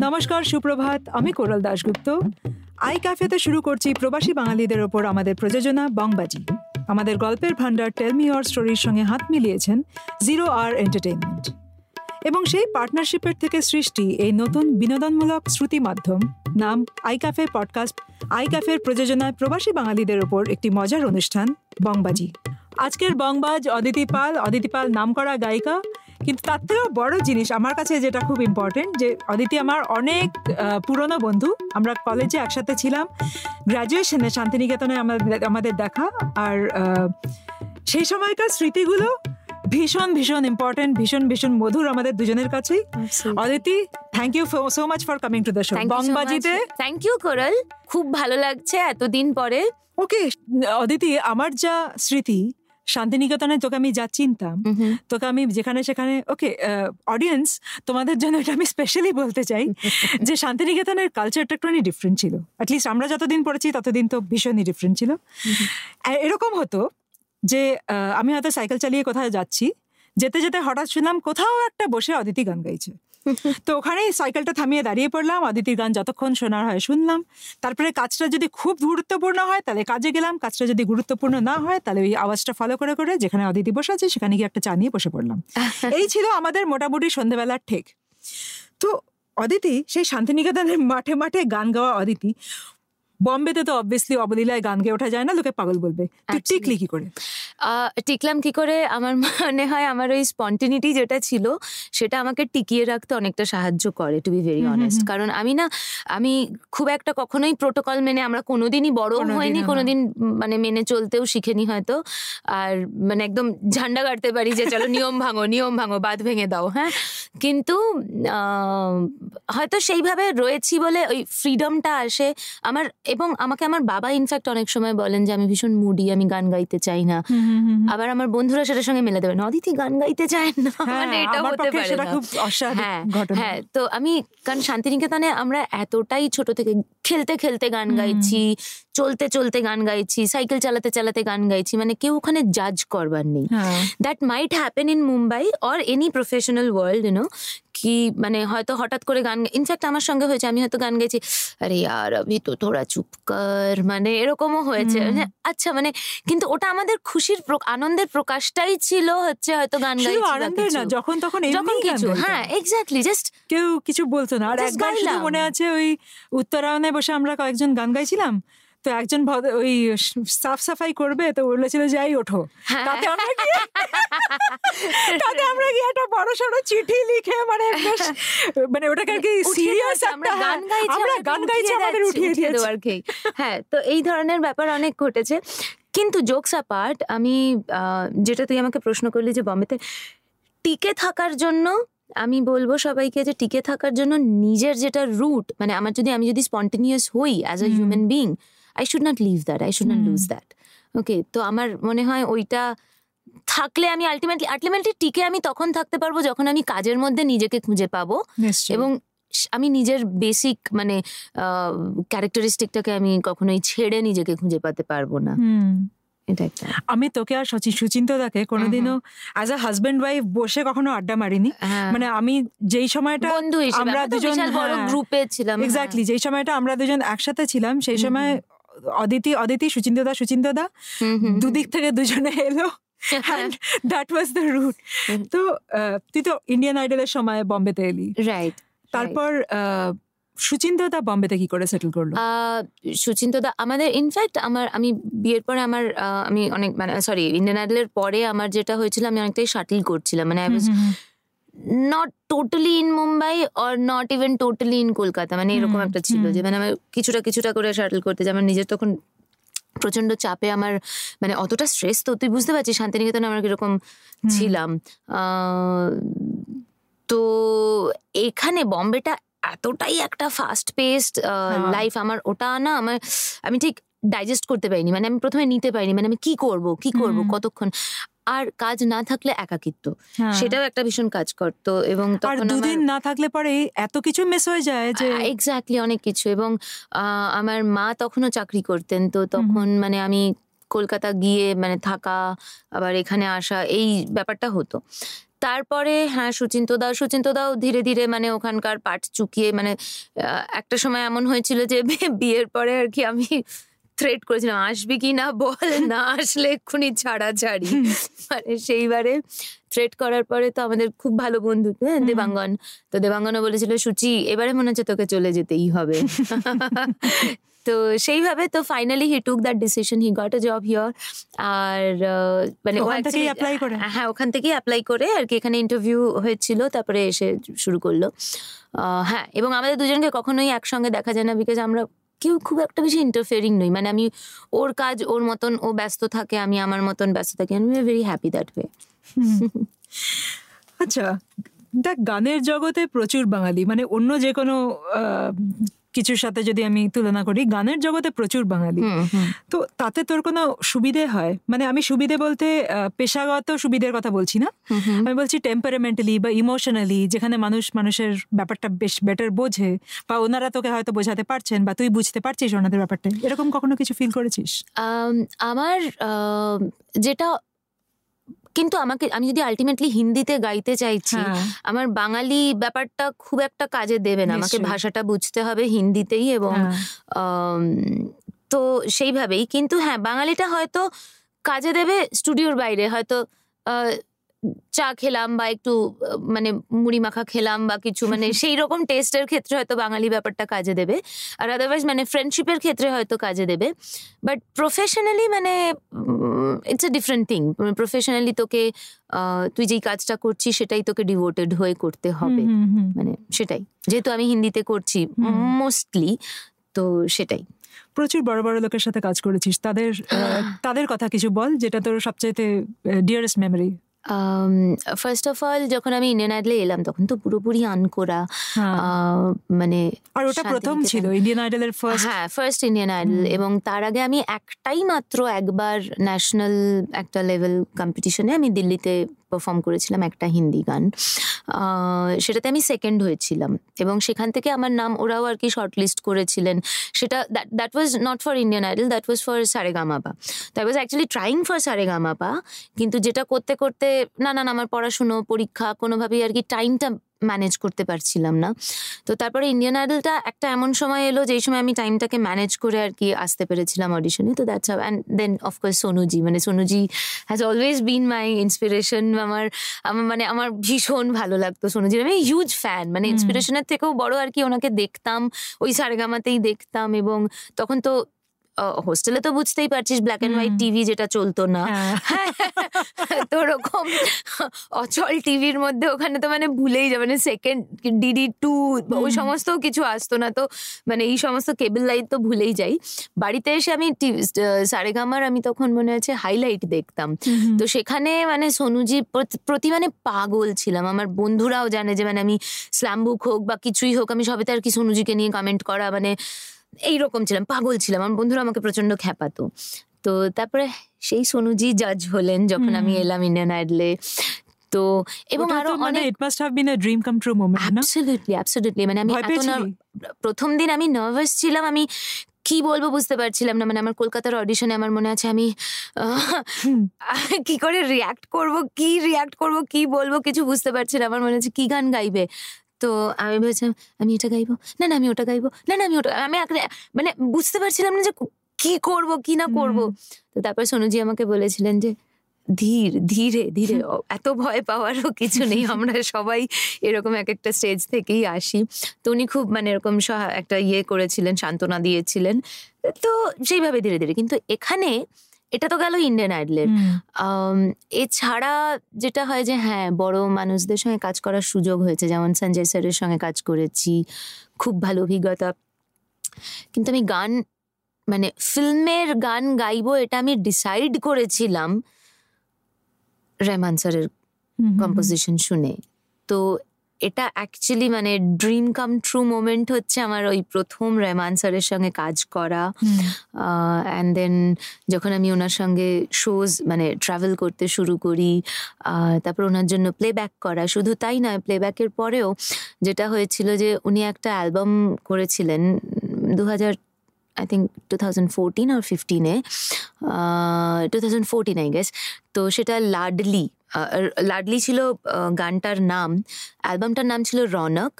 নমস্কার, সুপ্রভাত। আমি কোরাল দাশগুপ্ত। আই ক্যাফেতে শুরু করছি প্রবাসী বাঙালিদের ওপর আমাদের প্রযোজনা বংবাজি। আমাদের গল্পের ভান্ডার টেলমি অর স্টোরির সঙ্গে হাত মিলিয়েছেন জিরো আর এন্টারটেইনমেন্ট এবং সেই পার্টনারশিপের থেকে সৃষ্টি এই নতুন বিনোদনমূলক শ্রুতি মাধ্যম, নাম আই ক্যাফে পডকাস্ট, আই ক্যাফের প্রযোজনায় প্রবাসী বাঙালিদের ওপর একটি মজার অনুষ্ঠান, বংবাজি। আজকের বংবাজ অদিতি পাল অদিতি পাল নামকরা গায়িকা কিন্তু তার থেকেও বড় জিনিস আমার কাছে যেটা খুব ইম্পর্টেন্ট যে অদিতি আমার অনেক পুরনো বন্ধু। আমরা কলেজে একসাথে ছিলাম। গ্র্যাজুয়েশনে শান্তিনিকেতনে আমাদের আমাদের দেখা। আর সেই সময়কার স্মৃতিগুলো ভীষণ ভীষণ ইম্পর্টেন্ট ভীষণ ভীষণ মধুর আমাদের দুজনের কাছেই। Aditi thank you so much for coming to the show বংবাজিতে thank you Koral খুব ভালো লাগছে এতদিন পরে। ওকে অদিতি আমার যা স্মৃতি শান্তিনিকেতনে তোকে আমি যা চিনতাম তোকে আমি যেখানে সেখানে ওকে অডিয়েন্স তোমাদের জন্য এটা আমি স্পেশালি বলতে চাই যে শান্তিনিকেতনের কালচারটা একটুখানি ডিফারেন্ট ছিল। অ্যাটলিস্ট আমরা যতদিন পড়েছি ততদিন তো ভীষণই ডিফারেন্ট ছিল। এরকম হতো যে আমি হয়তো সাইকেল চালিয়ে কোথায় যাচ্ছি যেতে যেতে হঠাৎ শুনলাম কোথাও একটা বসে অদিতি গান গাইছে। তো ওখানে সাইকেলটা থামিয়ে দাঁড়িয়ে পড়লাম অদিতির গান যতক্ষণ শোনার হয় শুনলাম। তারপরে কাজটা যদি খুব গুরুত্বপূর্ণ হয় তাহলে কাজে গেলাম। কাজটা যদি গুরুত্বপূর্ণ না হয় তাহলে ওই আওয়াজটা ফলো করে করে যেখানে অদিতি বসে আছে সেখানে গিয়ে একটা চা নিয়ে বসে পড়লাম। এই ছিল আমাদের মোটামুটি সন্ধ্যেবেলার ঠেক তো অদিতি সেই শান্তিনিকেতনের মাঠে মাঠে গান গাওয়া অদিতি বম্বেতে তো অবভিয়াসলি অবলীলায় গান গেয়ে ওঠা যায় না লোকে পাগল বলবে। টিকলি কি করে? টিকলাম কি করে? আমার মনে হয় আমার ওই স্পন্টিনিটি যেটা ছিল সেটা আমাকে টিকিয়ে রাখতে অনেকটা সাহায্য করে টু বি ভেরি অনেস্ট কারণ আমি না আমি খুব একটা কখনোই প্রোটোকল মেনে আমরা কোনোদিনই বড় হয়নি কোনোদিন মানে মেনে চলতেও শিখেনি হয়তো। আর মানে একদম ঝান্ডা কাটতে পারি যে চলো নিয়ম ভাঙো নিয়ম ভাঙো বাদ ভেঙে দাও হ্যাঁ? কিন্তু হয়তো সেইভাবে রয়েছি বলে ওই ফ্রিডমটা আসে। আমার এবং আমাকে আমার বাবা ইনফ্যাক্ট অনেক সময় বলেন যে আমি ভীষণ মুডি আমি গান গাইতে চাই না। আবার আমার বন্ধুরা সেটার সঙ্গে মেলে দেবে। অদিতি গান গাইতে চায় না। হ্যাঁ, মানে এটা হতে পারে হ্যাঁ হ্যাঁ তো আমি কারণ শান্তিনিকেতনে আমরা এতটাই ছোট থেকে খেলতে খেলতে গান গাইছি চলতে চলতে গান গাইছি সাইকেল চালাতে চালাতে গান গাইছি মানে কেউ ওখানে জাজ করবার নেই। That might happen in Mumbai or any professional world you know কি মানে হয়তো হঠাৎ করে গান ইনফ্যাক্ট আমার সঙ্গে হয়েছে আমি হয়তো গান গেছি আরে আর আমি তো থোড়া চুপ কর মানে এরকমও হয়েছে। মানে আচ্ছা মানে কিন্তু ওটা আমাদের খুশির আনন্দের প্রকাশটাই ছিল হচ্ছে হয়তো গান গাইছি না যখন তখন যখন কিছু হ্যাঁ এক্স্যাক্টলি জাস্ট কেউ কিছু বলতো না। আর একবার মনে আছে ওই উত্তরায়ণে বসে আমরা কয়েকজন গান গাইছিলাম তো একজন ওই সাফ সাফাই করবে তো বলেছিল যাই ওঠো। হ্যাঁ। তাতে আমরা তাতে আমরা গিয়ে একটা বড় সড়ো চিঠি লিখে মানে মানে ওটাকে আর কি সিরিয়াস আমরা গান গাইছি আমরা গান গাইছি আমাদের উঠিয়ে দিয়েছে। আর কি হ্যাঁ তো এই ধরনের ব্যাপার অনেক ঘটেছে। কিন্তু জোকস পার্ট আমি যেটা তুই আমাকে প্রশ্ন করলি যে বম্বেতে টিকে থাকার জন্য আমি বলব সবাইকে যে টিকে থাকার জন্য নিজের যেটা রুট মানে আমার যদি আমি যদি স্পন্টেনিয়াস হই as a human being I should not leave that I should not lose that okay তো আমার মনে হয় ওইটা থাকলে আমি আলটিমেটলি আলটিমেটলি টিকে আমি তখন থাকতে পারব যখন আমি কাজের মধ্যে নিজেকে খুঁজে পাবো। এবং আমি নিজের বেসিক মানে ক্যারেক্টারিস্টিকটাকে আমি কখনোই ছেড়ে নিজেকে খুঁজে পাতে পারব না। আমি তোকে আর সচিন সুচিন্ত দাকে কোনোদিনও অ্যাজ আ হাজবেন্ড ওয়াইফ বসে কখনো আড্ডা মারিনি। হ্যাঁ। মানে আমি যেই সময়টা আমরা দুজন গ্রুপে ছিলাম এক্স্যাক্টলি যেই সময়টা আমরা দুজন একসাথে ছিলাম সেই সময় অদিতি অদিতি সুচিন্ত দা সুচিন্ত দা দুদিক থেকে দুজনে এলো। দ্যাট ওয়াজ দ্য রুট তো তুই তো ইন্ডিয়ান আইডলের সময় বম্বেতে এলি। রাইট তারপর সুচিন্তদা বম্বেতে কি করে সেটেল করল? সুচিন্তদা আমাদের ইনফ্যাক্ট আমার আমি বিয়ের পরে আমার আমি অনেক মানে সরি ইন্ডিয়ান আইডলের পরে আমার যেটা হয়েছিল আমি অনেকটাই শাটিল করছিলাম। মানে I was not totally in Mumbai or not even totally in Kolkata মানে এরকম একটা ছিল যে মানে আমার কিছুটা কিছুটা করে শাটল করতে যে আমার নিজের তখন প্রচণ্ড চাপে আমার মানে অতটা স্ট্রেস তো তুই বুঝতে পারছিস শান্তিনিকেতনে আমরা কীরকম ছিলাম। তো এখানে বম্বেটা এতটাই একটা ফাস্ট পেস্ট লাইফ আমার ওটা না আমার আমি ঠিক ডাইজেস্ট করতে পারিনি। মানে আমি প্রথমে নিতে পারিনি। মানে আমি কি করব কি করব কতক্ষণ? আর কাজ না থাকলে একাকিত্ব। হ্যাঁ। সেটাও একটা ভীষণ কাজ করতো এবং তখন দুদিন না থাকলে পরে এত কিছু মিস হয়ে যায় যে এক্স্যাক্টলি অনেক কিছু এবং আমার মা তখনও চাকরি করতেন। তো তখন মানে আমি কলকাতা গিয়ে মানে থাকা আবার এখানে আসা এই ব্যাপারটা হতো। তারপরে হ্যাঁ সুচিন্ত দাও সুচিন্ত দাও ধীরে ধীরে মানে ওখানকার পাঠ চুকিয়ে মানে একটা সময় এমন হয়েছিল যে বিয়ের পরে আর কি আমি থ্রেট করেছিলাম আসবি কি না বল? না আসলে এক্ষুনি ছাড়া ছাড়ি। মানে সেইবারে থ্রেট করার পরে তো আমাদের খুব ভালো বন্ধু হ্যাঁ দেবাঙ্গন। তো দেবাঙ্গনও বলেছিল সুচি এবারে মনে হচ্ছে তোকে চলে যেতেই হবে। তো সেইভাবে তো finally he took that decision he got a job here আর মানে ওখান থেকেই অ্যাপ্লাই করে? হ্যাঁ ওখান থেকেই অ্যাপ্লাই করে। আর কি এখানে ইন্টারভিউ হয়েছিল তারপরে এসে শুরু করল। হ্যাঁ এবং আমাদের দুজনকে কখনোই একসঙ্গে দেখা যায় না বিকজ আমরা কেউ খুব একটা বেশি ইন্টারফেয়ারিং নই। মানে আমি ওর কাজ ওর মতন ও ব্যস্ত থাকে আমি আমার মতন ব্যস্ত থাকি। আমি ভেরি হ্যাপি দ্যাট ওয়ে আচ্ছা দেখ গানের জগতে প্রচুর বাঙালি। মানে অন্য যে কোনো কিছুর সাথে যদি আমি তুলনা করি গানের জগতে প্রচুর বাঙালি। তো তাতে তোর কোনো সুবিধে হয়? মানে আমি সুবিধে বলতে পেশাগত সুবিধের কথা বলছি না। আমি বলছি টেম্পারামেন্টালি বা ইমোশনালি যেখানে মানুষ মানুষের ব্যাপারটা বেশ বেটার বোঝে বা ওনারা তোকে হয়তো বোঝাতে পারছেন বা তুই বুঝতে পারছিস ওনাদের ব্যাপারটা। এরকম কখনো কিছু ফিল করেছিস? আমার যেটা কিন্তু আমাকে আমি যদি আলটিমেটলি হিন্দিতে গাইতে চাইছি হ্যাঁ। আমার বাঙালি ব্যাপারটা খুব একটা কাজে দেবে না আমাকে ভাষাটা বুঝতে হবে হিন্দিতেই এবং হ্যাঁ। তো সেইভাবেই কিন্তু হ্যাঁ বাঙালিটা হয়তো কাজে দেবে স্টুডিওর বাইরে হয়তো চা খেলাম বা একটু মানে মুড়ি মাখা খেলাম বা কিছু মানে সেই রকম টেস্টের ক্ষেত্রে হয়তো বাঙালি ব্যাপারটা কাজে দেবে। আর আদারওয়াইজ মানে ফ্রেন্ডশিপের ক্ষেত্রে হয়তো কাজে দেবে। বাট প্রফেশনালি মানে it's a different thing professionally তোকে তুই যেই কাজটা করছিস সেটাই তোকে ডিভোটেড হয়ে করতে হবে। মানে সেটাই। যেহেতু আমি হিন্দিতে করছি মোস্টলি তো সেটাই। প্রচুর বড় বড় লোকের সাথে কাজ করেছিস। তাদের তাদের কথা কিছু বল যেটা তোর সবচাইতে dearest memory first of all যখন আমি ইন্ডিয়ান আইডলে এলাম তখন তো পুরোপুরি আনকোরা হ্যাঁ। মানে আর ওটা প্রথম ছিল ইন্ডিয়ান আইডলের ফার্স্ট হ্যাঁ ফার্স্ট ইন্ডিয়ান আইডল এবং তার আগে আমি একটাই মাত্র একবার ন্যাশনাল একটা লেভেল কম্পিটিশনে আমি দিল্লিতে পারফর্ম করেছিলাম একটা হিন্দি গান। সেটাতে আমি সেকেন্ড হয়েছিলাম। এবং সেখান থেকে আমার নাম ওরাও আর কি শর্ট লিস্ট করেছিলেন। সেটা that that was not for Indian Idol that was for Saregamapa that was actually trying for Saregamapa কিন্তু যেটা করতে করতে, না না আমার পড়াশুনো, পরীক্ষা, কোনোভাবেই আর কি টাইমটা ম্যানেজ করতে পারছিলাম না। তো তারপরে ইন্ডিয়ান আইডলটা একটা এমন সময় এলো যেই সময় আমি টাইমটাকে ম্যানেজ করে আর কি আসতে পেরেছিলাম অডিশনে তো that's and then of course Sonuji মানে Sonuji has always been my inspiration আমার আমার মানে আমার ভীষণ ভালো লাগতো সোনুজির আমি হিউজ ফ্যান মানে ইন্সপিরেশনের থেকেও বড় আর কি ওনাকে দেখতাম ওই সারেগামাতেই দেখতাম এবং তখন তো হোস্টেলে তো বুঝতেই পারছিস ব্ল্যাক অ্যান্ড হোয়াইট টিভি যেটা চলতো না। হ্যাঁ। তো ওরকম অচল টিভির মধ্যে ওখানে তো মানে ভুলেই যাবে। মানে সেকেন্ড ডিডি টু ওই সমস্ত কিছু আসতো না তো মানে এই সমস্ত কেবল লাইট তো ভুলেই যাই। বাড়িতে এসে আমি টিভি সারেগামার আমি তখন মনে আছে হাইলাইট দেখতাম। তো সেখানে মানে সোনুজি প্রতি মানে পাগল ছিলাম। আমার বন্ধুরাও জানে যে মানে আমি স্ল্যাম বুক হোক বা কিছুই হোক আমি সবেতে আর কি সোনুজিকে নিয়ে কমেন্ট করা মানে এইরকম ছিলাম পাগল ছিলাম। আমার বন্ধুরা আমাকে প্রচণ্ড খ্যাপাতো। তো তারপরে সেই সোনুজি জাজ হলেন যখন আমি এলাম ইন্ডিয়ান আইডলে তো এবং আরও মানে অনেক it must have been a dream come true moment না অ্যাবসলিউটলি অ্যাবসলিউটলি মানে আমি এত প্রথম দিন আমি নার্ভাস ছিলাম আমি কি বলব বুঝতে পারছিলাম না। মানে আমার কলকাতার অডিশনে আমার মনে আছে আমি কি করে রিয়াক্ট করব কি রিয়াক্ট করব কি বলব কিছু বুঝতে পারছি না। আমার মনে হচ্ছে কি গান গাইবে। তো আমি ভেবেছিলাম আমি এটা গাইবো? না না আমি ওটা গাইবো। না না আমি ওটা আমি মানে বুঝতে পারছিলাম না যে কি করব কি না করব? তো তারপর সোনুজি আমাকে বলেছিলেন যে ধীর ধীরে ধীরে এত ভয় পাওয়ারও কিছু নেই আমরা সবাই এরকম এক একটা স্টেজ থেকেই আসি। তো উনি খুব মানে এরকম একটা ইয়ে করেছিলেন সান্ত্বনা দিয়েছিলেন। তো সেইভাবে ধীরে ধীরে। কিন্তু এখানে এটা তো গেল ইন্ডিয়ান আইডলের এছাড়া যেটা হয় যে হ্যাঁ বড় মানুষদের সঙ্গে কাজ করার সুযোগ হয়েছে। যেমন সঞ্জয় স্যারের সঙ্গে কাজ করেছি খুব ভালো অভিজ্ঞতা। কিন্তু আমি গান মানে ফিল্মের গান গাইবো এটা আমি ডিসাইড করেছিলাম রেহমান স্যারের কম্পোজিশন শুনে। তো এটা অ্যাকচুয়ালি মানে ড্রিম কাম ট্রু মোমেন্ট হচ্ছে আমার ওই প্রথম রেমান স্যারের সঙ্গে কাজ করা। অ্যান্ড দেন যখন আমি ওনার সঙ্গে শোজ মানে ট্রাভেল করতে শুরু করি তারপর ওনার জন্য প্লেব্যাক করা। শুধু তাই নয় প্লেব্যাকের পরেও যেটা হয়েছিল যে উনি একটা অ্যালবাম করেছিলেন দু হাজার I think two thousand fourteen R ফিফটিনে two thousand fourteen I guess তো সেটা লাডলি লাডলি ছিল গানটার নাম। অ্যালবামটার নাম ছিল রনক।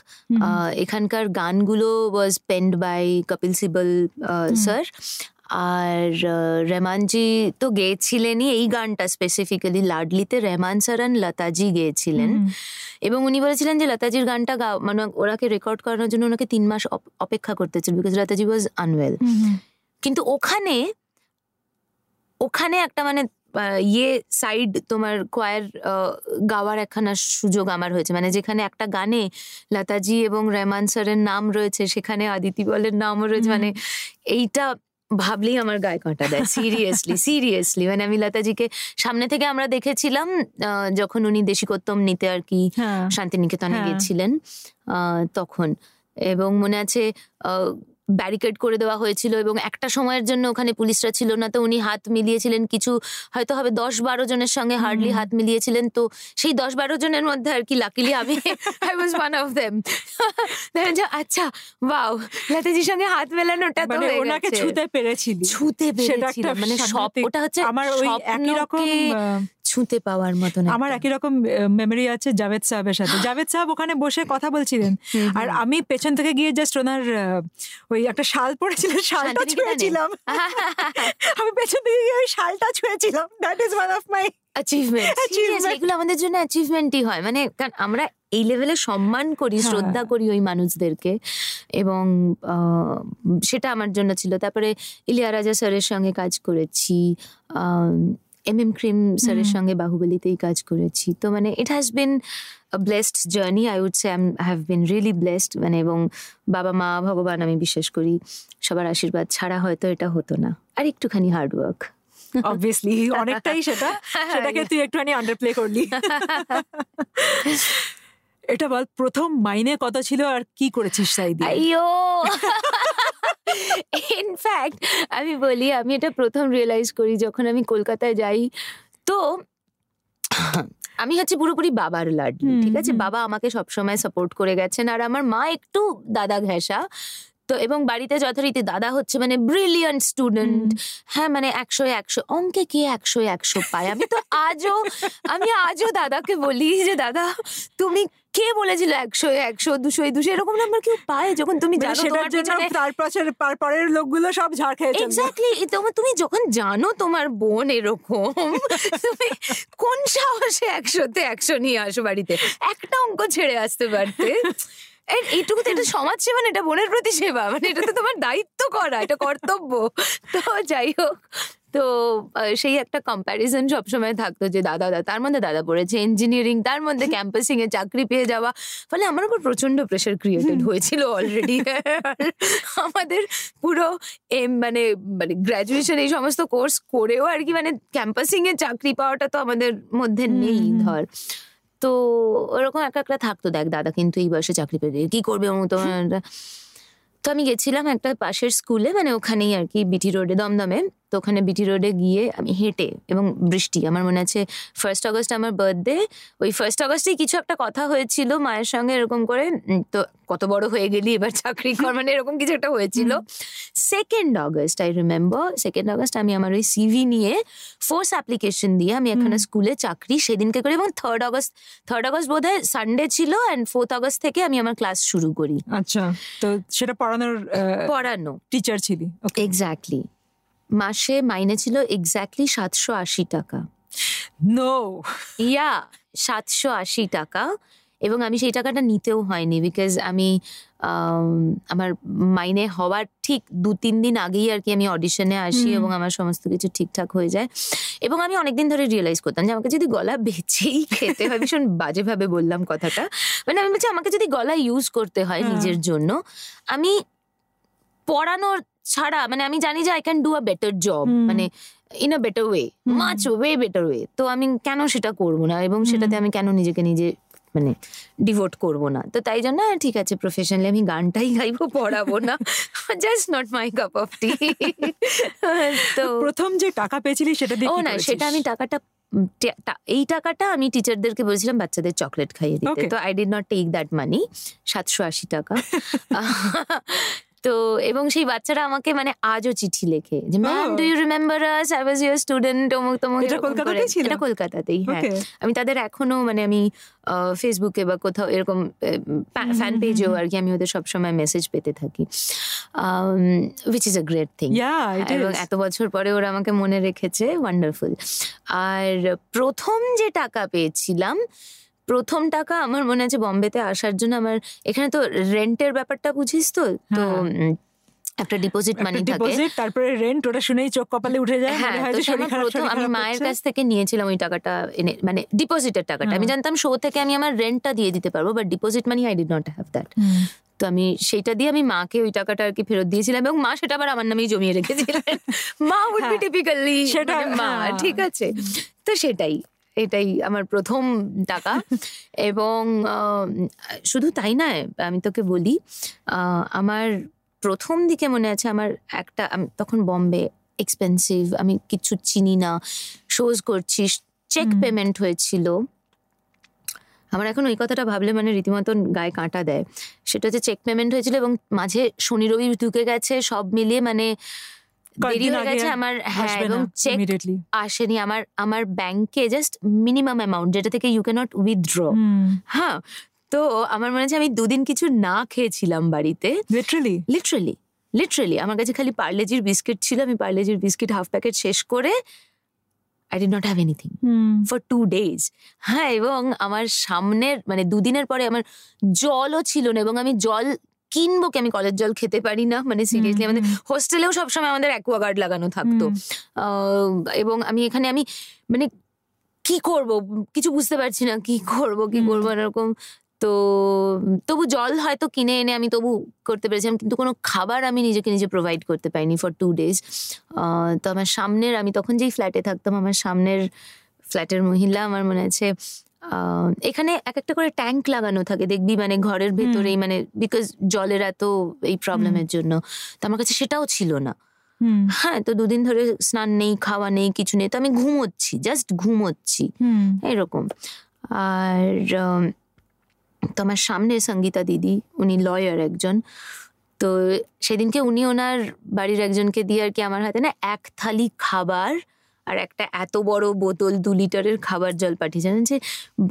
এখানকার গানগুলো was penned by Kapil Sibal sir আর রেমানজি তো গেয়েছিলেনই এই গানটা স্পেসিফিক্যালি লাডলিতে রেহমান স্যার অ্যান্ড লতাজি গেয়েছিলেন। এবং উনি বলেছিলেন যে লতাজির গানটা গা মানে ওরাকে রেকর্ড করানোর জন্য ওনাকে তিন মাস অপেক্ষা করতে ছিল বিকজ লতাজি ওয়াজ আনওয়েল কিন্তু ওখানে ওখানে একটা মানে ইয়ে সাইড তোমার কোয়ার গাওয়ার একখানা সুযোগ আমার হয়েছে। মানে যেখানে একটা গানে লতাজি এবং রেহমান স্যারের নাম রয়েছে সেখানে আদিতি বলের নামও রয়েছে। মানে এইটা ভাবলেই আমার গায়ে কাঁটা দেয় সিরিয়াসলি সিরিয়াসলি মানে আমি লতাজিকে সামনে থেকে আমরা দেখেছিলাম যখন উনি দেশিকোত্তম নিতে আর কি হ্যাঁ। শান্তিনিকেতনে গিয়েছিলেন গেছিলেন তখন এবং মনে আছে ব্যারিকেড করে দেওয়া হয়েছিল এবং একটা সময়ের জন্য ওখানে পুলিশরা ছিল না তো উনি হাত মিলিয়েছিলেন কিছু হয়তো হবে দশ বারো জনের সঙ্গে হার্ডলি হাত মিলিয়েছিলেন তো সেই দশ বারো জনের মধ্যে আর কি লাকিলি আমি I was one of them আচ্ছা বাউ লতাজির সঙ্গে হাত মেলানোটা তো মানে ওনাকে ছুতে পেরেছিলি। ছুতে পেরেছিলাম মানে সব ওটা হচ্ছে আমার ওই একই রকম ছুঁতে পাওয়ার মতন আমার একই রকম মেমোরি আছে জাভেদ সাহেবের সাথে। জাভেদ সাহেব ওখানে বসে কথা বলছিলেন। আর আমি পেছন থেকে গিয়ে জাস্ট ওনার ওই একটা শাল পড়েছিলেন শালটা ছুঁয়েছিলাম। আমি পেছন গিয়ে ওই শালটা ছুঁয়েছিলাম। That is one of my achievement এগুলো আমাদের জন্য অ্যাচিভমেন্টই হয়। মানে কারণ আমরা এই লেভেলে সম্মান করি হ্যাঁ। শ্রদ্ধা করি ওই মানুষদেরকে। এবং সেটা আমার জন্য ছিল। তারপরে ইলিয়া রাজা স্যারের সঙ্গে কাজ করেছি। এম এম ক্রিম স্যারের সঙ্গে বাহুবলিতেই কাজ করেছি। তো মানে it has been blessed journey I would say have been really blessed মানে এবং বাবা মা ভগবান আমি বিশ্বাস করি সবার আশীর্বাদ ছাড়া হয়তো এটা হতো না। আর একটুখানি হার্ডওয়ার্ক অবভিয়াসলি অনেকটাই সেটা। সেটাকে তুই একটুখানি আন্ডারপ্লে করলি। এটা বল প্রথম মাইনে কত ছিল আর কি করেছিস তাই আইয়ো! ইনফ্যাক্ট আমি বলি আমি এটা প্রথম রিয়েলাইজ করি যখন আমি কলকাতায় যাই। তো আমি হচ্ছে পুরোপুরি বাবার লাডলি ঠিক আছে? বাবা আমাকে সবসময় সাপোর্ট করে গেছেন। আর আমার মা একটু দাদা ঘেঁষা তো এবং বাড়িতে যথারীতি দাদা হচ্ছে মানে ব্রিলিয়ান্ট স্টুডেন্ট হ্যাঁ মানে একশো একশো। অঙ্কে কে একশো একশো পায়? আমি তো আজও আমি আজও দাদাকে বলি যে দাদা তুমি কে বলেছিল একশো একশো দুশো দুশো? এরকম নাম্বার কেউ পায় যখন তুমি মানে জানো তোমার পিছনে তার পরের লোকগুলো সব ঝাড় খেয়ে এক্স্যাক্টলি তোমার তুমি যখন জানো তোমার বোন এরকম তুমি কোন সাহসে একশোতে একশো নিয়ে আসো বাড়িতে? একটা অঙ্ক ছেড়ে আসতে পারতে। এইটুকু তো এটা সমাজ সেবা এটা বোনের প্রতি সেবা। মানে এটা তো তোমার দায়িত্ব করা এটা কর্তব্য। তো যাই হোক তো সেই একটা কম্প্যারিজন সবসময় থাকতো যে দাদা দাদা তার মধ্যে দাদা পড়েছে ইঞ্জিনিয়ারিং তার মধ্যে ক্যাম্পাসিং এ চাকরি পেয়ে যাওয়া। ফলে আমার উপর প্রচণ্ড প্রেশার ক্রিয়েটেড হয়েছিল অলরেডি আমাদের পুরো এম মানে মানে গ্র্যাজুয়েশন এই সমস্ত কোর্স করেও আর কি মানে ক্যাম্পাসিং এ চাকরি পাওয়াটা তো আমাদের মধ্যে নেই ধর। তো ওরকম এক একটা থাকতো দেখ দাদা কিন্তু এই বয়সে চাকরি পেয়ে কি করবে তোমার তো? আমি গেছিলাম একটা পাশের স্কুলে মানে ওখানেই আর কি বিটি রোডে দমদমে। তো ওখানে বিটি রোডে গিয়ে আমি হেঁটে এবং বৃষ্টি আমার মনে আছে ফার্স্ট আগস্ট আমার বার্থডে ওই ফার্স্ট আগস্টেই কিছু একটা কথা হয়েছিল মায়ের সঙ্গে এরকম করে তো কত বড় হয়ে গেলি এবার চাকরি কর মানে এরকম কিছু একটা হয়েছিল। Second August I remember second August আমি আমার ওই সিভি নিয়ে ফোর্স অ্যাপ্লিকেশন দিয়ে আমি এখানে স্কুলে চাকরি সেদিনকে করি এবং থার্ড অগস্ট থার্ড আগস্ট বোধ হয় সানডে ছিল অ্যান্ড ফোর্থ আগস্ট থেকে আমি আমার ক্লাস শুরু করি। আচ্ছা তো সেটা পড়ানোর পড়ানো। টিচার ছিলি এক্স্যাক্টলি মাসে মাইনে ছিল এক্স্যাক্টলি সাতশো আশি টাকা। নো ইয়া সাতশো আশি টাকা। এবং আমি সেই টাকাটা নিতেও হয়নি বিকজ আমি আমার মাইনে হওয়ার ঠিক দু তিন দিন আগেই আর কি আমি অডিশনে আসি এবং আমার সমস্ত কিছু ঠিকঠাক হয়ে যায়। এবং আমি অনেকদিন ধরে রিয়েলাইজ করতাম যে আমাকে যদি গলা বেছেই খেতে হয় ভীষণ বাজেভাবে বললাম কথাটা। মানে আমি বলছি আমাকে যদি গলা ইউজ করতে হ্যাঁ। নিজের জন্য আমি পড়ানোর ছাড়া মানে আমি জানি যে I can do a better job মানে in a better way much way better way তো আমি কেন সেটা করব না? এবং সেটাতে আমি কেন নিজেকে নিজে মানে ডিভোট করব না? তো তাই জন্য হ্যাঁ, ঠিক আছে প্রফেশনালি আমি গানটাই গাইবো পড়াবো না। Just not my cup of tea তো প্রথম যে টাকা পেয়েছিলি সেটা দিয়ে ও না সেটা আমি টাকাটা এই টাকাটা আমি টিচারদেরকে বলেছিলাম বাচ্চাদের চকলেট খাইয়ে দিতে। তো I did not take that money সাতশো আশি টাকা। তো এবং সেই বাচ্চারা আমাকে মানে আজও চিঠি লেখে যে ma'am do you remember us I was your student অমুক তমুক এটা কলকাতাতেই ছিল? এটা কলকাতাতেই হ্যাঁ। আমি তাদের এখনও মানে আমি ফেসবুকে বা কোথাও এরকম ফ্যান পেজেও আর কি আমি ওদের সবসময় মেসেজ পেতে থাকি। Which is a great thing এবং এত বছর পরে ওরা আমাকে মনে রেখেছে ওয়ান্ডারফুল আর প্রথম যে টাকা পেয়েছিলাম প্রথম টাকা আমার মনে আছে বম্বেতে আসার জন্য আমার এখানে তো রেন্টের ব্যাপারটা বুঝিস তো? তো হ্যাঁ। একটা ডিপোজিট মানি থাকে। তারপরে রেন্ট ওটা শুনেই চোখ কপালে উঠে যায়। হ্যাঁ তো প্রথম আমি মায়ের কাছ থেকে নিয়েছিলাম ওই টাকাটা এনে মানে ডিপোজিটের টাকাটা। আমি। জানতাম শো থেকে আমি আমার রেন্টটা দিয়ে দিতে পারব but deposit money I did not have that তো আমি সেইটা দিয়ে আমি মাকে ওই টাকাটা আর কি ফেরত দিয়েছিলাম এবং মা সেটা আবার আমার নামেই জমিয়ে রেখেছিলেন মা উড বি টিপিক্যালি সেটা, মা হ্যাঁ। ঠিক আছে? তো সেটাই। এটাই আমার প্রথম টাকা। এবং শুধু তাই নয় আমি তোকে বলি আমার প্রথম দিকে মনে আছে আমার একটা তখন বম্বে এক্সপেন্সিভ আমি কিছু চিনি না শোজ করছি চেক পেমেন্ট হয়েছিল। আমার এখন ওই কথাটা ভাবলে মানে রীতিমতন গায়ে কাঁটা দেয়। সেটা হচ্ছে চেক পেমেন্ট হয়েছিল এবং মাঝে শনি রবি ঢুকে গেছে সব মিলিয়ে মানে দেরি হয়ে গেছে আমার হ্যাঁ এবং চেক আসেনি। আমার আমার ব্যাংকে জাস্ট মিনিমাম অ্যামাউন্ট যেটা থেকে ইউ ক্যানট উইথড্র হ্যাঁ তো আমার মনে হচ্ছে আমি দুদিন কিছু না খেয়েছিলাম বাড়িতে। লিটারালি লিটারেলি লিটারেলি আমার কাছে খালি পার্লেজির বিস্কিট ছিল আমি পার্লেজির বিস্কিট হাফ প্যাকেট শেষ করে I did not have anything for two days হ্যাঁ এবং আমার সামনের মানে দুদিনের পরে আমার জলও ছিল না এবং আমি জল কিনবো কি? আমি কলের জল খেতে পারি না। মানে সিরিয়াসলি আমাদের হোস্টেলেও সবসময় আমাদের অ্যাকোয়াগার্ড লাগানো থাকতো। এবং আমি এখানে আমি মানে কি করব? কিছু বুঝতে পারছি না। কি করব? কি। করব? এরকম। তো তবু জল হয়তো কিনে এনে আমি তবু করতে পেরেছিলাম। কিন্তু কোনো খাবার আমি নিজেকে নিজে প্রোভাইড করতে পারিনি ফর টু ডেজ তো আমার সামনের আমি তখন যেই ফ্ল্যাটে থাকতাম আমার সামনের ফ্ল্যাটের মহিলা আমার মনে আছে এখানে এক একটা করে ট্যাঙ্ক লাগানো থাকে দেখবি মানে ঘরের ভেতরেই মানে বিকজ জলের এত এই প্রবলেমের জন্য। তো আমার কাছে সেটাও ছিল না। হ্যাঁ তো দুদিন ধরে স্নান নেই খাওয়া নেই কিছু নেই তো আমি ঘুমোচ্ছি জাস্ট ঘুমোচ্ছি। হুম। এরকম আর তো আমার সামনে সঙ্গীতা দিদি উনি লয়ার একজন। তো সেদিনকে উনি ওনার বাড়ির একজনকে দিয়ে আর কি আমার হাতে না এক থালি খাবার আর একটা এত বড় বোতল দু লিটারের খাবার জল পাঠিয়ে জানেন যে